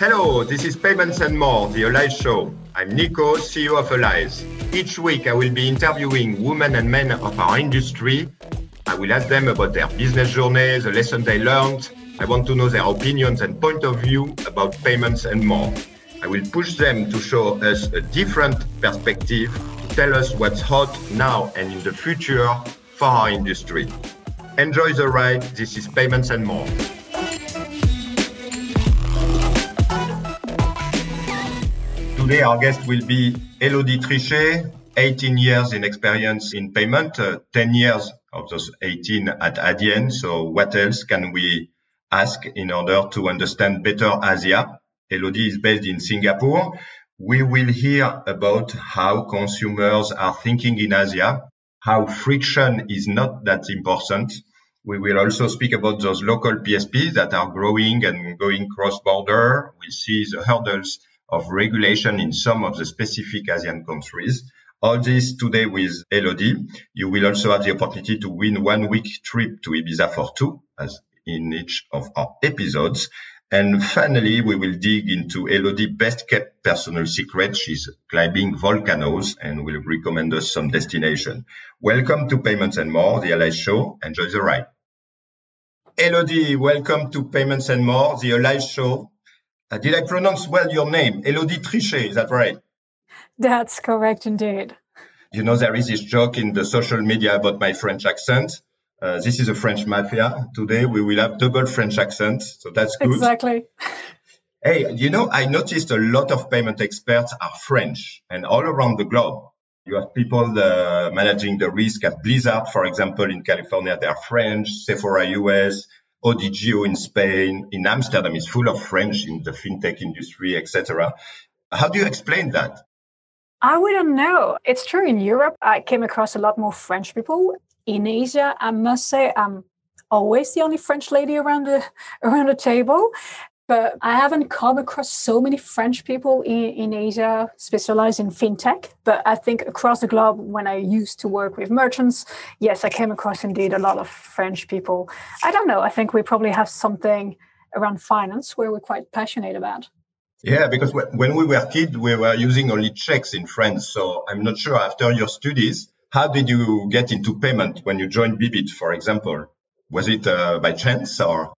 Hello, this is Payments and More, the Allies Show. I'm Nico, CEO of Allies. Each week I will be interviewing women and men of our industry. I will ask them about their business journey, the lessons they learned. I want to know their opinions and point of view about payments and more. I will push them to show us a different perspective, to tell us what's hot now and in the future for our industry. Enjoy the ride. This is Payments and More. Today, our guest will be Elodie Trichet, 18 years in experience in payment, uh, 10 years of those 18 at Adyen. So, what else can we ask in order to understand better Asia? Elodie is based in Singapore. We will hear about how consumers are thinking in Asia, how friction is not that important. We will also speak about those local PSPs that are growing and going cross-border. We see the hurdles of regulation in some of the specific Asian countries. All this today with Elodie. You will also have the opportunity to win one week trip to Ibiza for two, as in each of our episodes. And finally, we will dig into Elodie best kept personal secret. She's climbing volcanoes and will recommend us some destination. Welcome to Payments and More, the Allies show. Enjoy the ride. Elodie, welcome to Payments and More, the Allies show. Uh, did I pronounce well your name? Elodie Trichet, is that right? That's correct indeed. You know, there is this joke in the social media about my French accent. Uh, this is a French mafia. Today we will have double French accent, so that's good. Exactly. Hey, you know, I noticed a lot of payment experts are French and all around the globe. You have people uh, managing the risk at Blizzard, for example, in California, they are French, Sephora US, ODIGEO in Spain, in Amsterdam is full of French in the fintech industry, etc. How do you explain that? I wouldn't know. It's true in Europe. I came across a lot more French people in Asia, I must say I'm always the only French lady around the around the table. But I haven't come across so many French people in, in Asia specialized in fintech. But I think across the globe, when I used to work with merchants, yes, I came across indeed a lot of French people. I don't know. I think we probably have something around finance where we're quite passionate about. Yeah, because when we were kids, we were using only checks in France. So I'm not sure after your studies, how did you get into payment when you joined Bibit, for example? Was it uh, by chance or?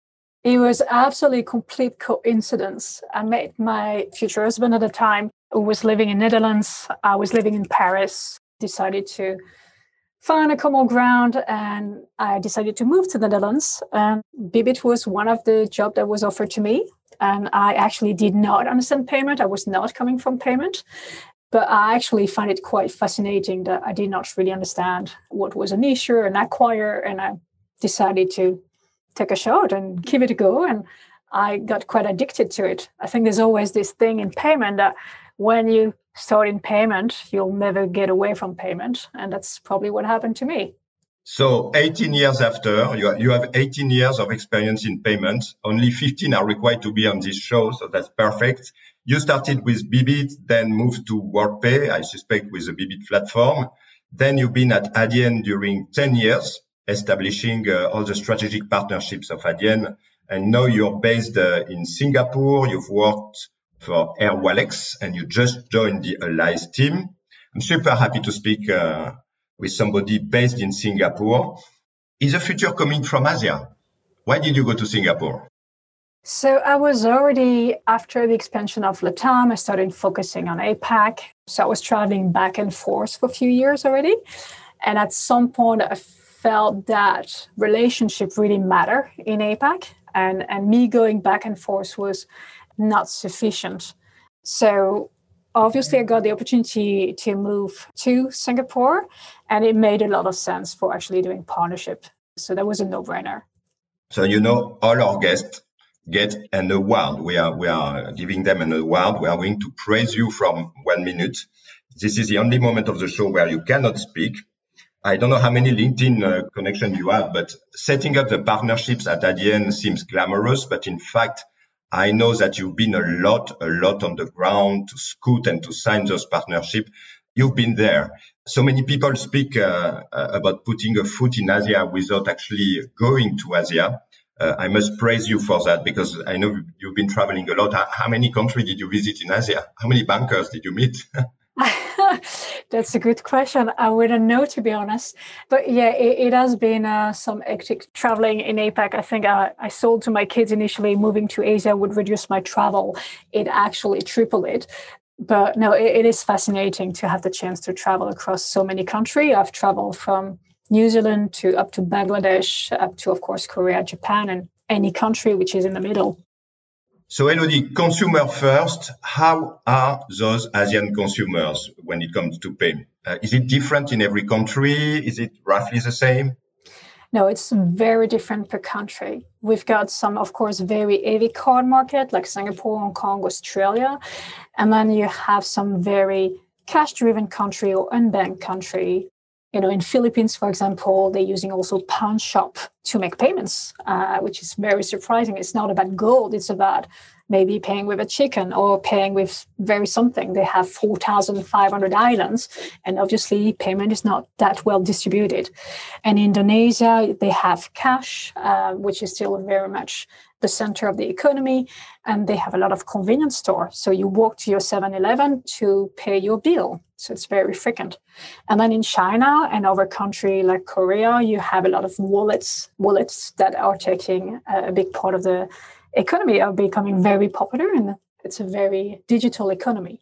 It was absolutely complete coincidence. I met my future husband at the time who was living in Netherlands. I was living in Paris, decided to find a common ground and I decided to move to the Netherlands. And Bibit was one of the job that was offered to me. And I actually did not understand payment. I was not coming from payment. But I actually find it quite fascinating that I did not really understand what was an issue, an acquire, and I decided to take a shot and give it a go. And I got quite addicted to it. I think there's always this thing in payment that when you start in payment, you'll never get away from payment. And that's probably what happened to me. So 18 years after, you, have 18 years of experience in payments. Only 15 are required to be on this show. So that's perfect. You started with Bibit, then moved to WorldPay, I suspect with the Bibit platform. Then you've been at Adyen during 10 years, establishing uh, all the strategic partnerships of Adyen. And now you're based uh, in Singapore. You've worked for Airwallex and you just joined the Allies team. I'm super happy to speak uh, with somebody based in Singapore. Is the future coming from Asia? Why did you go to Singapore? So I was already after the expansion of Latam, I started focusing on APAC. So I was traveling back and forth for a few years already. And at some point I felt that relationship really matter in APAC and, and me going back and forth was not sufficient. So obviously I got the opportunity to move to Singapore and it made a lot of sense for actually doing partnership. So that was a no-brainer. So you know all our guests get an award. We are we are giving them an award. We are going to praise you from one minute. This is the only moment of the show where you cannot speak. I don't know how many LinkedIn uh, you have, but setting up the partnerships at Adyen seems glamorous, but in fact, I know that you've been a lot, a lot on the ground to scoot and to sign those partnerships. You've been there. So many people speak uh, uh about putting a foot in Asia without actually going to Asia. uh, I must praise you for that because I know you've been traveling a lot. How many countries did you visit in Asia? How many bankers did you meet? That's a good question. I wouldn't know, to be honest. But yeah, it, it has been uh, some hectic traveling in APAC. I think I, I sold to my kids initially moving to Asia would reduce my travel. It actually tripled it. But no, it, it is fascinating to have the chance to travel across so many countries. I've traveled from New Zealand to up to Bangladesh, up to, of course, Korea, Japan, and any country which is in the middle. So, Elodie, consumer first, how are those Asian consumers when it comes to pay? Uh, is it different in every country? Is it roughly the same? No, it's very different per country. We've got some, of course, very heavy card market like Singapore, Hong Kong, Australia. And then you have some very cash driven country or unbanked country you know in philippines for example they're using also pawn shop to make payments uh, which is very surprising. It's not about gold it's about maybe paying with a chicken or paying with very something. They have 4500 islands and obviously payment is not that well distributed. And in indonesia they have cash uh, which is still very much the center of the economy and they have a lot of convenience stores so you walk to your 7-eleven to pay your bill so it's very frequent and then in china and other country like korea you have a lot of wallets wallets that are taking a big part of the economy are becoming very popular and it's a very digital economy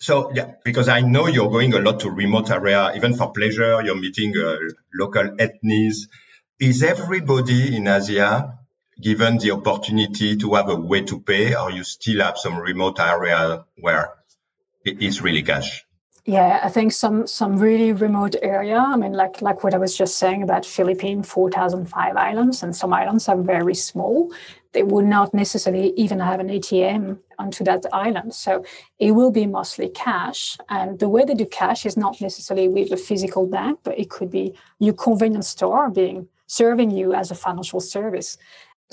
so yeah, because I know you're going a lot to remote area, even for pleasure. You're meeting uh, local ethnies. Is everybody in Asia given the opportunity to have a way to pay, or you still have some remote area where it is really cash? Yeah, I think some some really remote area. I mean, like like what I was just saying about Philippines, four thousand five islands, and some islands are very small. They would not necessarily even have an ATM onto that island. So it will be mostly cash. And the way they do cash is not necessarily with a physical bank, but it could be your convenience store being serving you as a financial service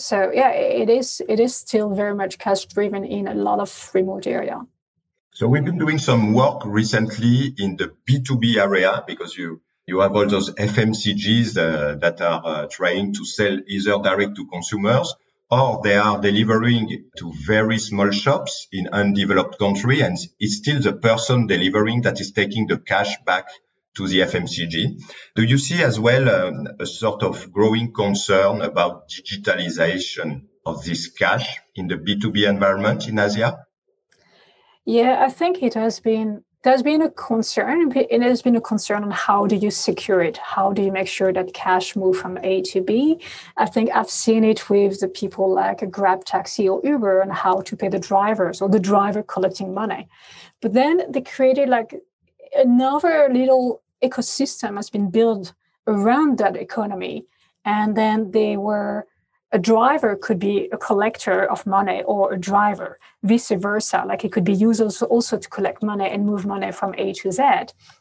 so yeah it is it is still very much cash driven in a lot of remote area. So we've been doing some work recently in the b2b area because you you have all those fmcgs uh, that are uh, trying to sell either direct to consumers or they are delivering to very small shops in undeveloped country and it's still the person delivering that is taking the cash back to the FMCG. Do you see as well um, a sort of growing concern about digitalization of this cash in the B2B environment in Asia? Yeah, I think it has been there's been a concern it has been a concern on how do you secure it how do you make sure that cash move from a to b i think i've seen it with the people like a grab taxi or uber and how to pay the drivers or the driver collecting money but then they created like another little ecosystem has been built around that economy. And then they were a driver could be a collector of money or a driver, vice versa. Like it could be used also, also to collect money and move money from A to Z.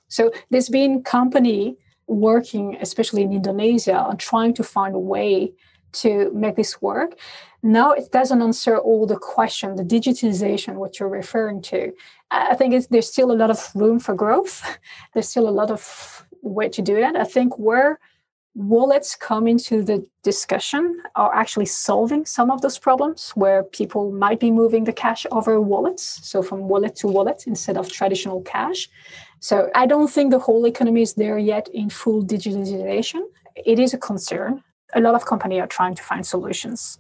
So there's been company working, especially in Indonesia, on trying to find a way to make this work. Now it doesn't answer all the question, the digitalization, what you're referring to. I think there's still a lot of room for growth. There's still a lot of way to do that. I think where wallets come into the discussion are actually solving some of those problems where people might be moving the cash over wallets, so from wallet to wallet instead of traditional cash. So I don't think the whole economy is there yet in full digitalization. It is a concern a lot of companies are trying to find solutions.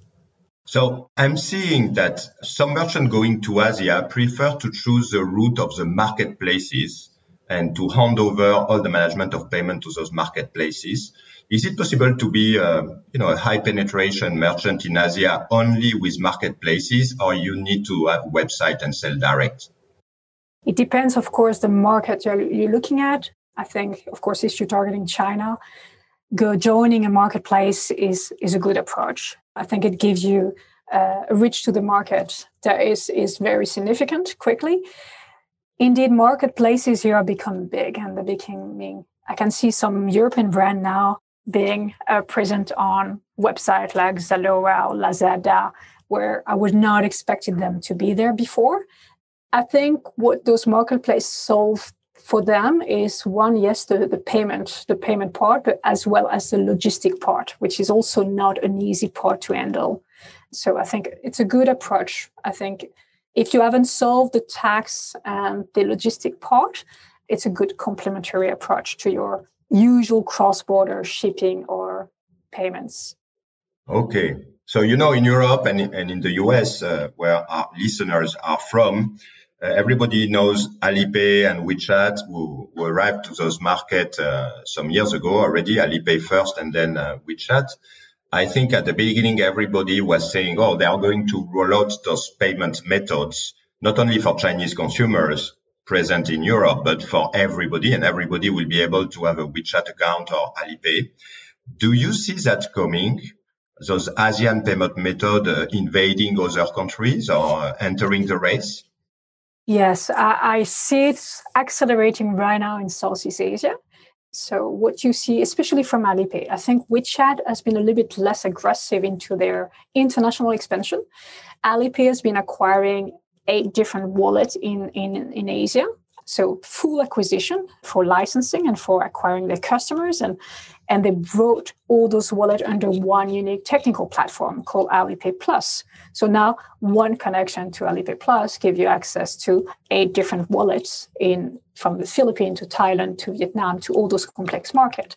So I'm seeing that some merchants going to Asia prefer to choose the route of the marketplaces and to hand over all the management of payment to those marketplaces. Is it possible to be, uh, you know, a high penetration merchant in Asia only with marketplaces, or you need to have a website and sell direct? It depends, of course, the market you're, you're looking at. I think, of course, if you're targeting China, go joining a marketplace is is a good approach. I think it gives you a reach to the market that is is very significant quickly. Indeed, marketplaces here are becoming big, and they're becoming. I can see some European brand now being uh, present on websites like Zalora or Lazada, where I was not expecting them to be there before. I think what those marketplaces solve for them is one, yes, the, the payment, the payment part, as well as the logistic part, which is also not an easy part to handle. So I think it's a good approach. I think if you haven't solved the tax and the logistic part, it's a good complementary approach to your usual cross-border shipping or payments. Okay. So, you know, in Europe and, and in the US, uh, where our listeners are from, everybody knows Alipay and WeChat, who, who arrived to those markets uh, some years ago already. Alipay first and then uh, WeChat. I think at the beginning, everybody was saying, oh, they are going to roll out those payment methods, not only for Chinese consumers present in Europe, but for everybody, and everybody will be able to have a WeChat account or Alipay. Do you see that coming? Those ASEAN payment method uh, invading other countries or entering the race? Yes, I, I see it accelerating right now in Southeast Asia. So what you see, especially from Alipay, I think WeChat has been a little bit less aggressive into their international expansion. Alipay has been acquiring eight different wallets in, in, in Asia. So full acquisition for licensing and for acquiring their customers. And, and they brought all those wallets under one unique technical platform called Alipay Plus. So now one connection to Alipay Plus give you access to eight different wallets in from the Philippines to Thailand to Vietnam to all those complex markets.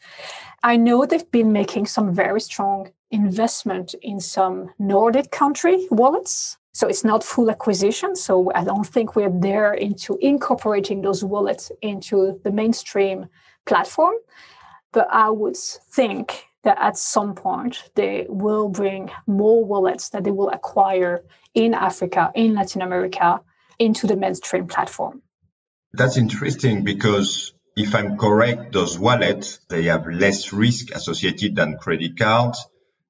I know they've been making some very strong investment in some Nordic country wallets so it's not full acquisition. So I don't think we're there into incorporating those wallets into the mainstream platform. But I would think that at some point they will bring more wallets that they will acquire in Africa, in Latin America, into the mainstream platform. That's interesting because if I'm correct, those wallets, they have less risk associated than credit cards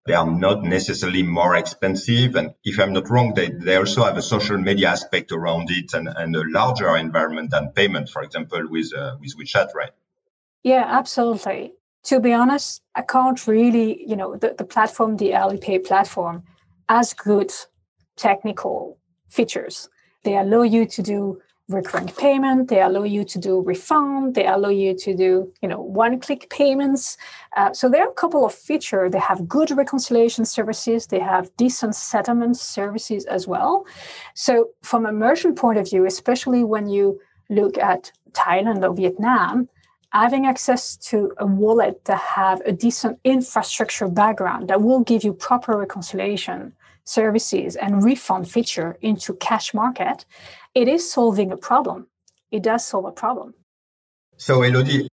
they are not necessarily more expensive. And if I'm not wrong, they, they also have a social media aspect around it and, and a larger environment than payment, for example, with, uh, with WeChat, right? Yeah, absolutely. To be honest, I can't really, you know, the, the platform, the Alipay platform, has good technical features. They allow you to do recurring payment. They allow you to do refund. They allow you to do you know one click payments. Uh, so there are a couple of features. They have good reconciliation services. They have decent settlement services as well. So from a merchant point of view especially when you look at thailand or vietnam having access to a wallet that have a decent infrastructure background that will give you proper reconciliation services and refund feature into cash market it is solving a problem. It does solve a problem. So, Elodie,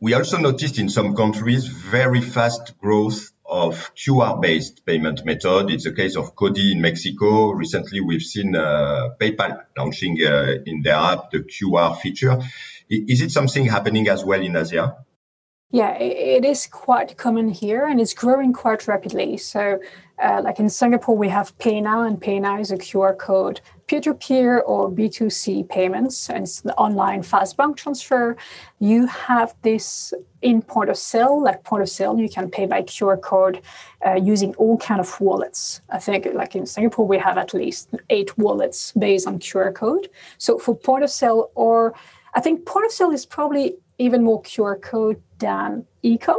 we also noticed in some countries very fast growth of QR-based payment method. It's the case of CODI in Mexico. Recently, we've seen uh, PayPal launching uh, in their app the QR feature. Is it something happening as well in Asia? Yeah, it is quite common here and it's growing quite rapidly. So, uh, like in Singapore, we have PayNow, and PayNow is a QR code peer to peer or B2C payments, and it's the online fast bank transfer. You have this in point of sale, like point of sale, you can pay by QR code uh, using all kind of wallets. I think, like in Singapore, we have at least eight wallets based on QR code. So, for point of sale, or I think point of sale is probably even more QR code than ecom.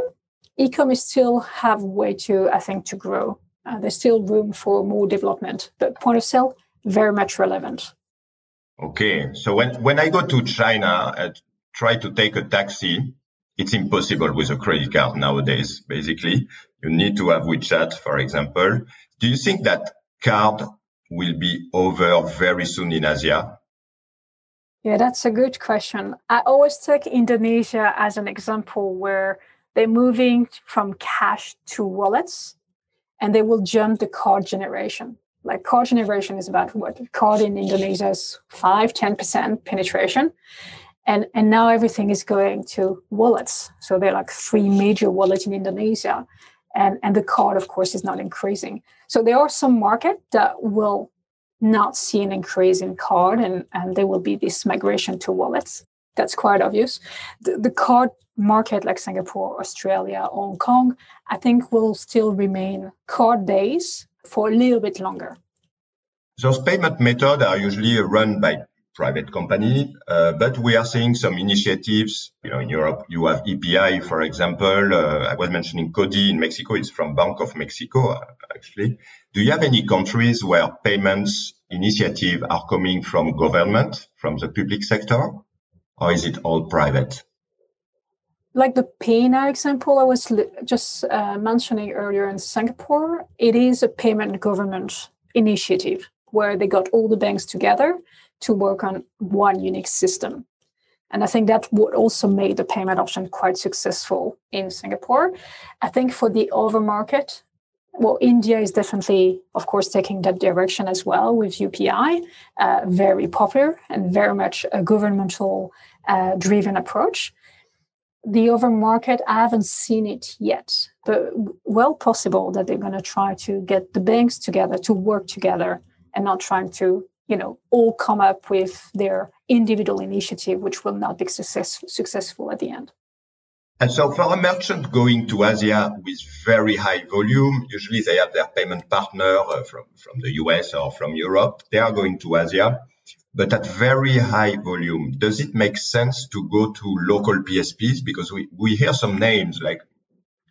Ecom is still have way to, I think, to grow. Uh, there's still room for more development, but point of sale very much relevant. Okay, so when when I go to China and try to take a taxi, it's impossible with a credit card nowadays. Basically, you need to have WeChat, for example. Do you think that card will be over very soon in Asia? Yeah, that's a good question. I always take Indonesia as an example where they're moving from cash to wallets and they will jump the card generation. Like card generation is about what card in Indonesia is 5 10% penetration. And, and now everything is going to wallets. So there are like three major wallets in Indonesia. And, and the card, of course, is not increasing. So there are some market that will not see an increase in card and, and there will be this migration to wallets. That's quite obvious. The, the card market like Singapore, Australia, Hong Kong, I think will still remain card based for a little bit longer. Those payment methods are usually run by private company, uh, but we are seeing some initiatives. You know, in Europe, you have EPI, for example. Uh, I was mentioning CODI in Mexico. It's from Bank of Mexico, uh, actually. Do you have any countries where payments initiative are coming from government, from the public sector, or is it all private? like the PayNow example I was just uh, mentioning earlier in Singapore, it is a payment government initiative where they got all the banks together to work on one unique system. And I think that would also make the payment option quite successful in Singapore. I think for the other market, well, India is definitely, of course, taking that direction as well with UPI, uh, very popular and very much a governmental uh, driven approach the other market, I haven't seen it yet, but well possible that they're going to try to get the banks together to work together and not trying to, you know, all come up with their individual initiative, which will not be success, successful at the end. And so for a merchant going to Asia with very high volume, usually they have their payment partner uh, from, from the US or from Europe. They are going to Asia but at very high volume. Does it make sense to go to local PSPs? Because we, we hear some names like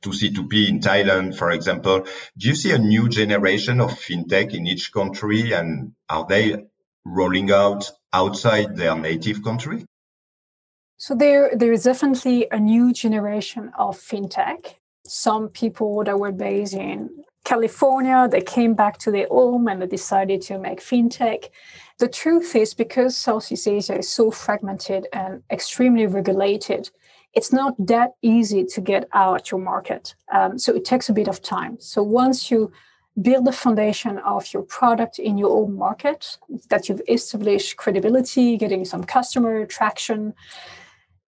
2C2P in Thailand, for example. Do you see a new generation of fintech in each country and are they rolling out outside their native country? So there, there is definitely a new generation of fintech. Some people that were based in California, they came back to their home and they decided to make fintech. The truth is, because Southeast Asia is so fragmented and extremely regulated, it's not that easy to get out your market. Um, so it takes a bit of time. So once you build the foundation of your product in your own market, that you've established credibility, getting some customer traction,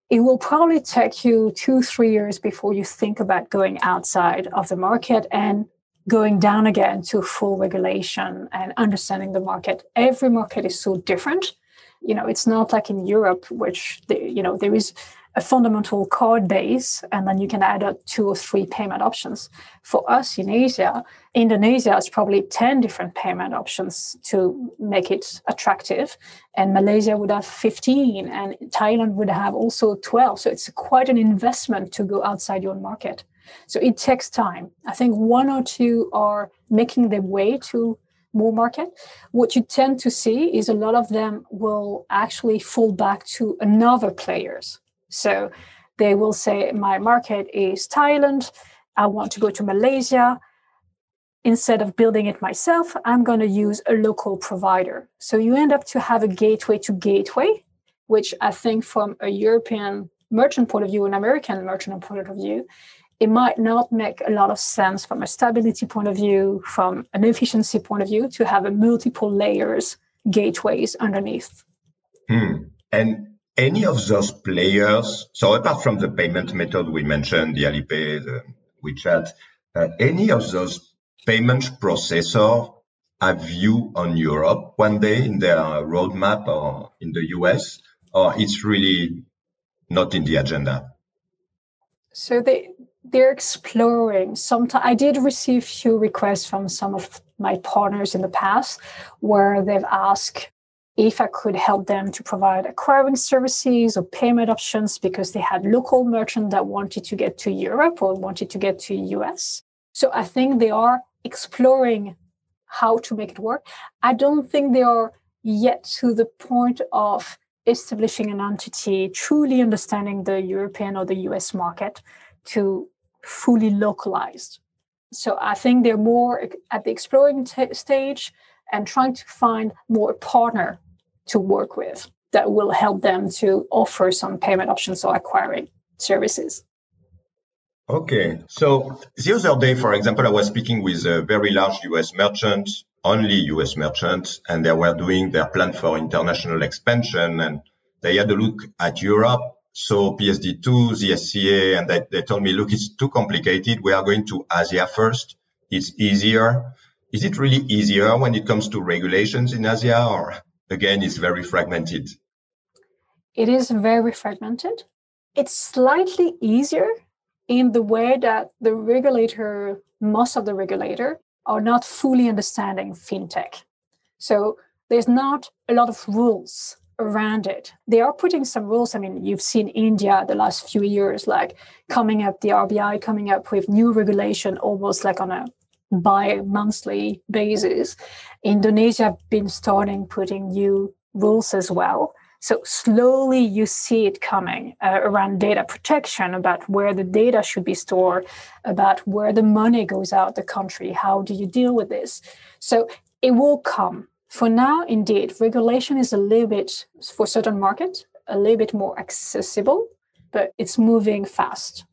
it will probably take you two, three years before you think about going outside of the market and going down again to full regulation and understanding the market. Every market is so different. You know, it's not like in Europe, which the, you know there is a fundamental card base, and then you can add up two or three payment options. For us in Asia, Indonesia has probably ten different payment options to make it attractive, and Malaysia would have fifteen, and Thailand would have also twelve. So it's quite an investment to go outside your market. So it takes time. I think one or two are making their way to more market. What you tend to see is a lot of them will actually fall back to another players. So they will say, my market is Thailand. I want to go to Malaysia. Instead of building it myself, I'm going to use a local provider. So you end up to have a gateway to gateway, which I think from a European merchant point of view, an American merchant point of view, it might not make a lot of sense from a stability point of view, from an efficiency point of view, to have a multiple layers gateways underneath. Hmm. And any of those players, so apart from the payment method we mentioned, the Alipay, the WeChat, uh, any of those payment processor have you on Europe one day in their roadmap or in the US, or it's really not in the agenda? So they they're exploring. Sometimes I did receive few requests from some of my partners in the past where they've asked if I could help them to provide acquiring services or payment options because they had local merchants that wanted to get to Europe or wanted to get to US. So I think they are exploring how to make it work. I don't think they are yet to the point of establishing an entity, truly understanding the European or the US market to fully localized. So I think they're more at the exploring t- stage and trying to find more partner to work with that will help them to offer some payment options or acquiring services. Okay. So the other day, for example, I was speaking with a very large US merchant, only US merchant, and they were doing their plan for international expansion. And they had a look at Europe so PSD2, the SCA, and they, they told me, look, it's too complicated. We are going to Asia first. It's easier. Is it really easier when it comes to regulations in Asia or again, it's very fragmented? It is very fragmented. It's slightly easier in the way that the regulator, most of the regulator, are not fully understanding fintech. So there's not a lot of rules around it. They are putting some rules. I mean, you've seen India the last few years, like coming up, the RBI coming up with new regulation almost like on a bi-monthly basis. Indonesia have been starting putting new rules as well. So slowly you see it coming uh, around data protection, about where the data should be stored, about where the money goes out the country. How do you deal with this? So it will come. For now, indeed, regulation is a little bit for certain markets a little bit more accessible, but it's moving fast.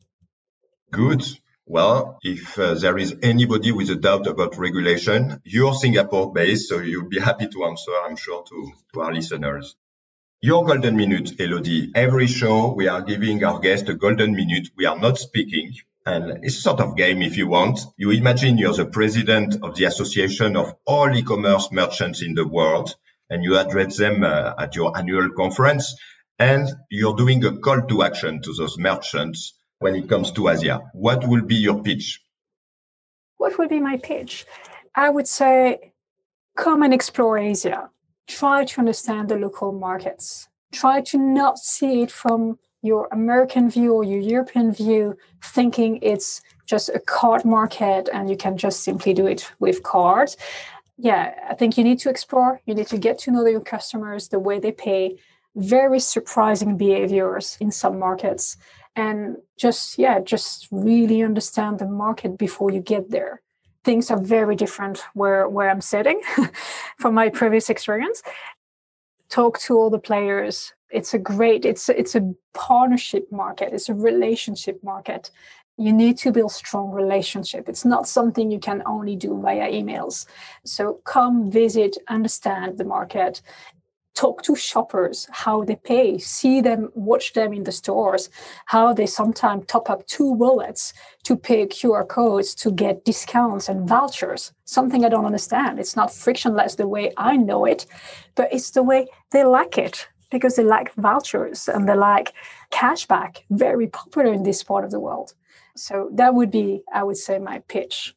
Good. Well, if uh, there is anybody with a doubt about regulation, you're Singapore based, so you'll be happy to answer, I'm sure, to, to our listeners. Your golden minute, Elodie. Every show we are giving our guest a golden minute. We are not speaking. And it's sort of game if you want. You imagine you're the president of the association of all e-commerce merchants in the world and you address them uh, at your annual conference and you're doing a call to action to those merchants when it comes to Asia? What will be your pitch? What would be my pitch? I would say come and explore Asia. Try to understand the local markets. Try to not see it from your American view or your European view, thinking it's just a card market and you can just simply do it with cards. Yeah, I think you need to explore. You need to get to know your customers, the way they pay. Very surprising behaviors in some markets and just yeah just really understand the market before you get there. Things are very different where where i'm sitting from my previous experience. Talk to all the players. It's a great it's it's a partnership market. It's a relationship market. You need to build strong relationship. It's not something you can only do via emails. So come visit understand the market talk to shoppers how they pay see them watch them in the stores how they sometimes top up two wallets to pay qr codes to get discounts and vouchers. Something i don't understand. It's not frictionless the way i know it but it's the way they like it because they like vouchers and they like cashback. Very popular in this part of the world. So that would be i would say my pitch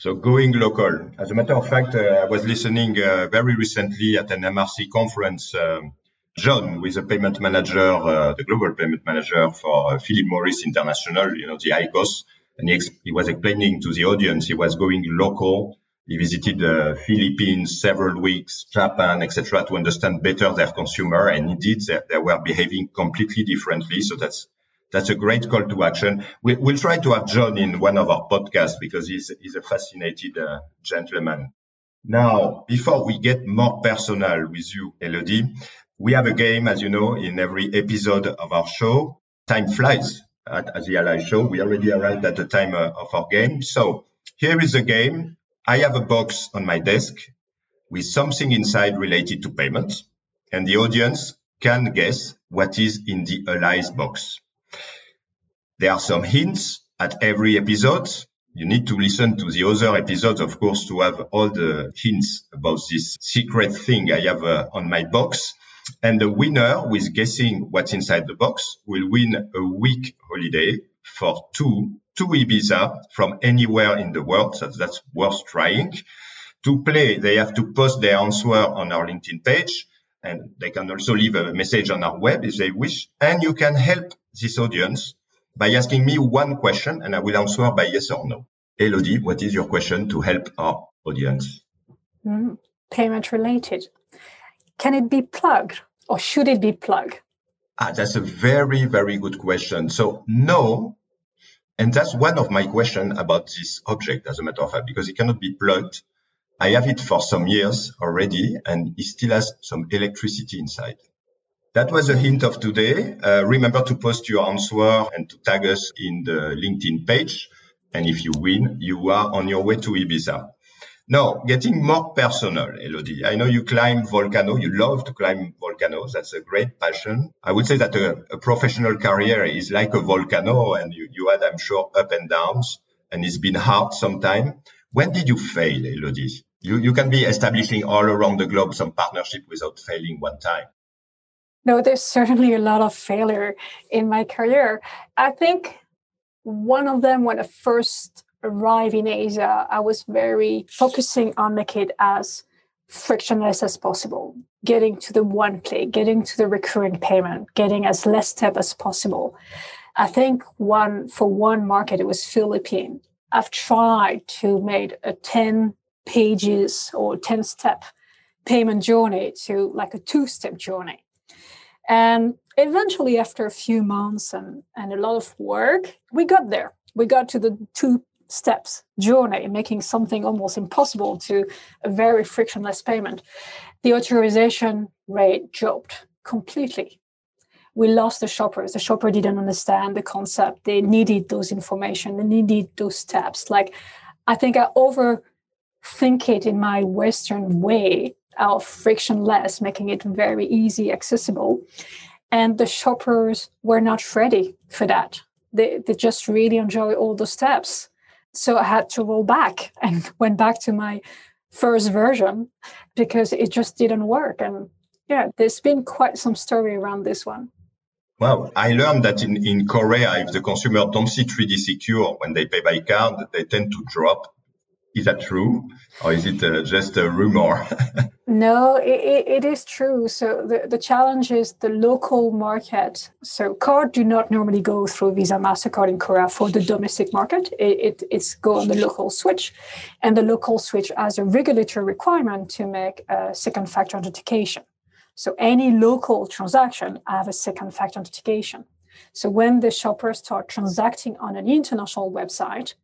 so going local. As a matter of fact, uh, I was listening uh, very recently at an MRC conference. Um, John, who is a payment manager, uh, the global payment manager for uh, Philip Morris International, you know, the IQOS, and he, ex- he, was explaining to the audience he was going local. He visited the Philippines several weeks, Japan, etc., to understand better their consumer. And indeed, they, they were behaving completely differently. So that's that's a great call to action. We, will try to have John in one of our podcasts because he's, he's a fascinated uh, gentleman. Now, before we get more personal with you, Elodie, we have a game, as you know, in every episode of our show. Time flies at, at the Ally Show. We already arrived at the time uh, of our game. So here is the game. I have a box on my desk with something inside related to payments, and the audience can guess what is in the Ally's box. There are some hints at every episode. You need to listen to the other episodes, of course, to have all the hints about this secret thing I have uh, on my box. And the winner with guessing what's inside the box will win a week holiday for two, two Ibiza from anywhere in the world. So that's worth trying. To play, they have to post their answer on our LinkedIn page and they can also leave a message on our web if they wish. And you can help this audience by asking me one question and I will answer by yes or no. Elodie, what is your question to help our audience? Mm, payment related. Can it be plugged or should it be plugged? Ah, that's a very, very good question. So, no. And that's one of my questions about this object, as a matter of fact, because it cannot be plugged. I have it for some years already, and it still has some electricity inside. That was a hint of today. Uh, remember to post your answer and to tag us in the LinkedIn page. And if you win, you are on your way to Ibiza. Now, getting more personal, Elodie. I know you climb volcano. You love to climb volcanoes. That's a great passion. I would say that a, a professional career is like a volcano and you, you had, I'm sure, up and downs and it's been hard sometime. When did you fail, Elodie? You, you can be establishing all around the globe some partnership without failing one time. No, there's certainly a lot of failure in my career. I think one of them when I first arrived in Asia, I was very focusing on making it as frictionless as possible, getting to the one click, getting to the recurring payment, getting as less step as possible. I think one for one market, it was Philippine. I've tried to make a 10 pages or 10 step payment journey to like a two step journey. And eventually, after a few months and, and a lot of work, we got there. We got to the two steps journey, making something almost impossible to a very frictionless payment. The authorization rate dropped completely. We lost the shoppers. The shopper didn't understand the concept. They needed those information. They needed those steps. Like I think I overthink it in my Western way of frictionless, making it very easy, accessible. And the shoppers were not ready for that. They, they just really enjoy all the steps. So I had to roll back and went back to my first version because it just didn't work. And yeah, there's been quite some story around this one. Well, I learned that in, in Korea, if the consumer don't see 3D secure when they pay by card, they tend to drop is that true, or is it uh, just a rumor? no, it, it is true. So the, the challenge is the local market. So card do not normally go through Visa Mastercard in Korea for the domestic market. It, it it's go on the local switch, and the local switch has a regulatory requirement to make a second factor authentication. So any local transaction have a second factor authentication. So when the shoppers start transacting on an international website,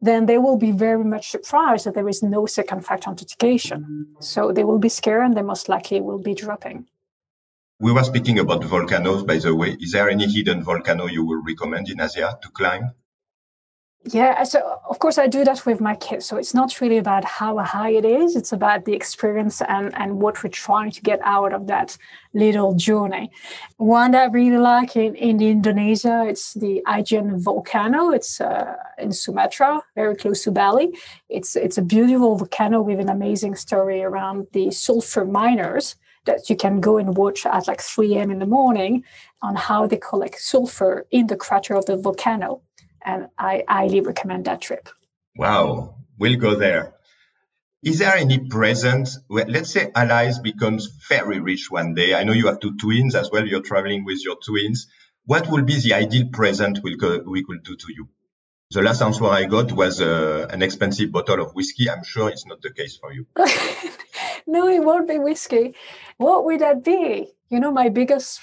then they will be very much surprised that there is no second factor authentication. So they will be scared and they most likely will be dropping. We were speaking about volcanoes, by the way. Is there any hidden volcano you would recommend in Asia to climb? Yeah, so of course I do that with my kids. So it's not really about how high it is, it's about the experience and, and what we're trying to get out of that little journey. One that I really like in, in Indonesia, it's the Ijen volcano. It's uh, in Sumatra, very close to Bali. It's it's a beautiful volcano with an amazing story around the sulfur miners that you can go and watch at like 3 a.m. in the morning on how they collect sulfur in the crater of the volcano and I highly recommend that trip. Wow, we'll go there. Is there any present? Well, let's say Allies becomes very rich one day. I know you have two twins as well. You're traveling with your twins. What will be the ideal present we could, we could do to you? The last answer I got was uh, an expensive bottle of whiskey. I'm sure it's not the case for you. no, it won't be whiskey. What would that be? You know, my biggest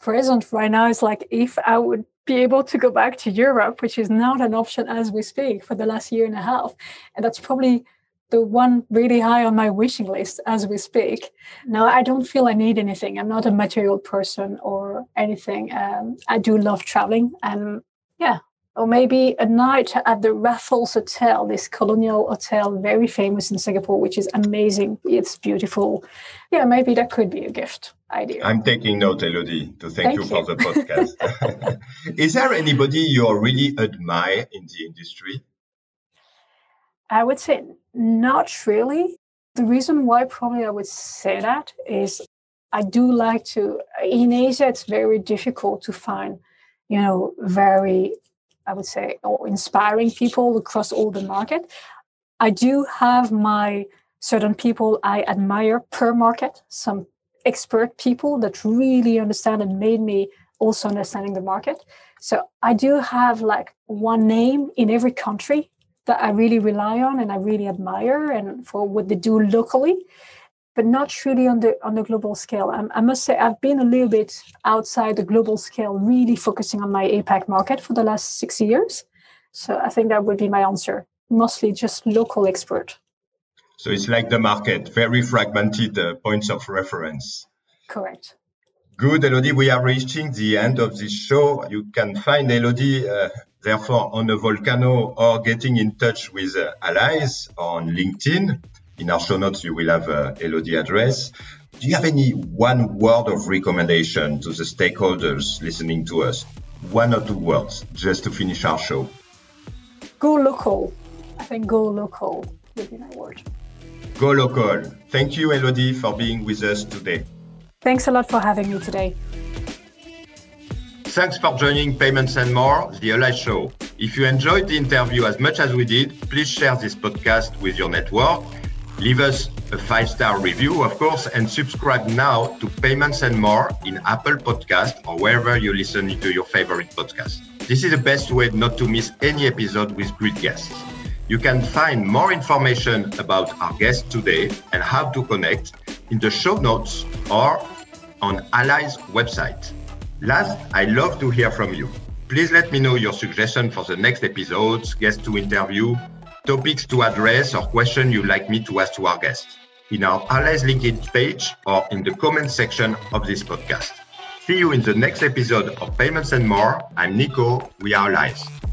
present right now is like if I would be able to go back to Europe, which is not an option as we speak for the last year and a half. And that's probably the one really high on my wishing list as we speak. Now, I don't feel I need anything. I'm not a material person or anything. Um, I do love traveling. And yeah, or maybe a night at the Raffles Hotel, this colonial hotel, very famous in Singapore, which is amazing. It's beautiful. Yeah, maybe that could be a gift idea. I'm taking note, Elodie, to thank, thank you, you, for the podcast. is there anybody you really admire in the industry? I would say not really. The reason why probably I would say that is I do like to, in Asia, it's very difficult to find, you know, very I would say, or inspiring people across all the market. I do have my certain people I admire per market, some expert people that really understand and made me also understanding the market. So I do have like one name in every country that I really rely on and I really admire and for what they do locally but not truly on the on the global scale. I, I must say I've been a little bit outside the global scale, really focusing on my APAC market for the last six years. So I think that would be my answer. Mostly just local expert. So it's like the market, very fragmented uh, points of reference. Correct. Good, Elodie. We are reaching the end of this show. You can find Elodie, uh, therefore, on a volcano or getting in touch with uh, allies on LinkedIn. In our show notes, you will have uh, Elodie address. Do you have any one word of recommendation to the stakeholders listening to us? One or two words just to finish our show. Go local. I think go local would be my word. Go local. Thank you, Elodie, for being with us today. Thanks a lot for having me today. Thanks for joining Payments and More, the Ally Show. If you enjoyed the interview as much as we did, please share this podcast with your network Leave us a five star review, of course, and subscribe now to Payments and More in Apple Podcast or wherever you listen to your favorite podcast. This is the best way not to miss any episode with great guests. You can find more information about our guest today and how to connect in the show notes or on Ally's website. Last, I love to hear from you. Please let me know your suggestion for the next episodes, guests to interview, topics to address, or questions you'd like me to ask to our guests in our Ally's LinkedIn page or in the comment section of this podcast. See you in the next episode of Payments and More. I'm Nico. We are Allies.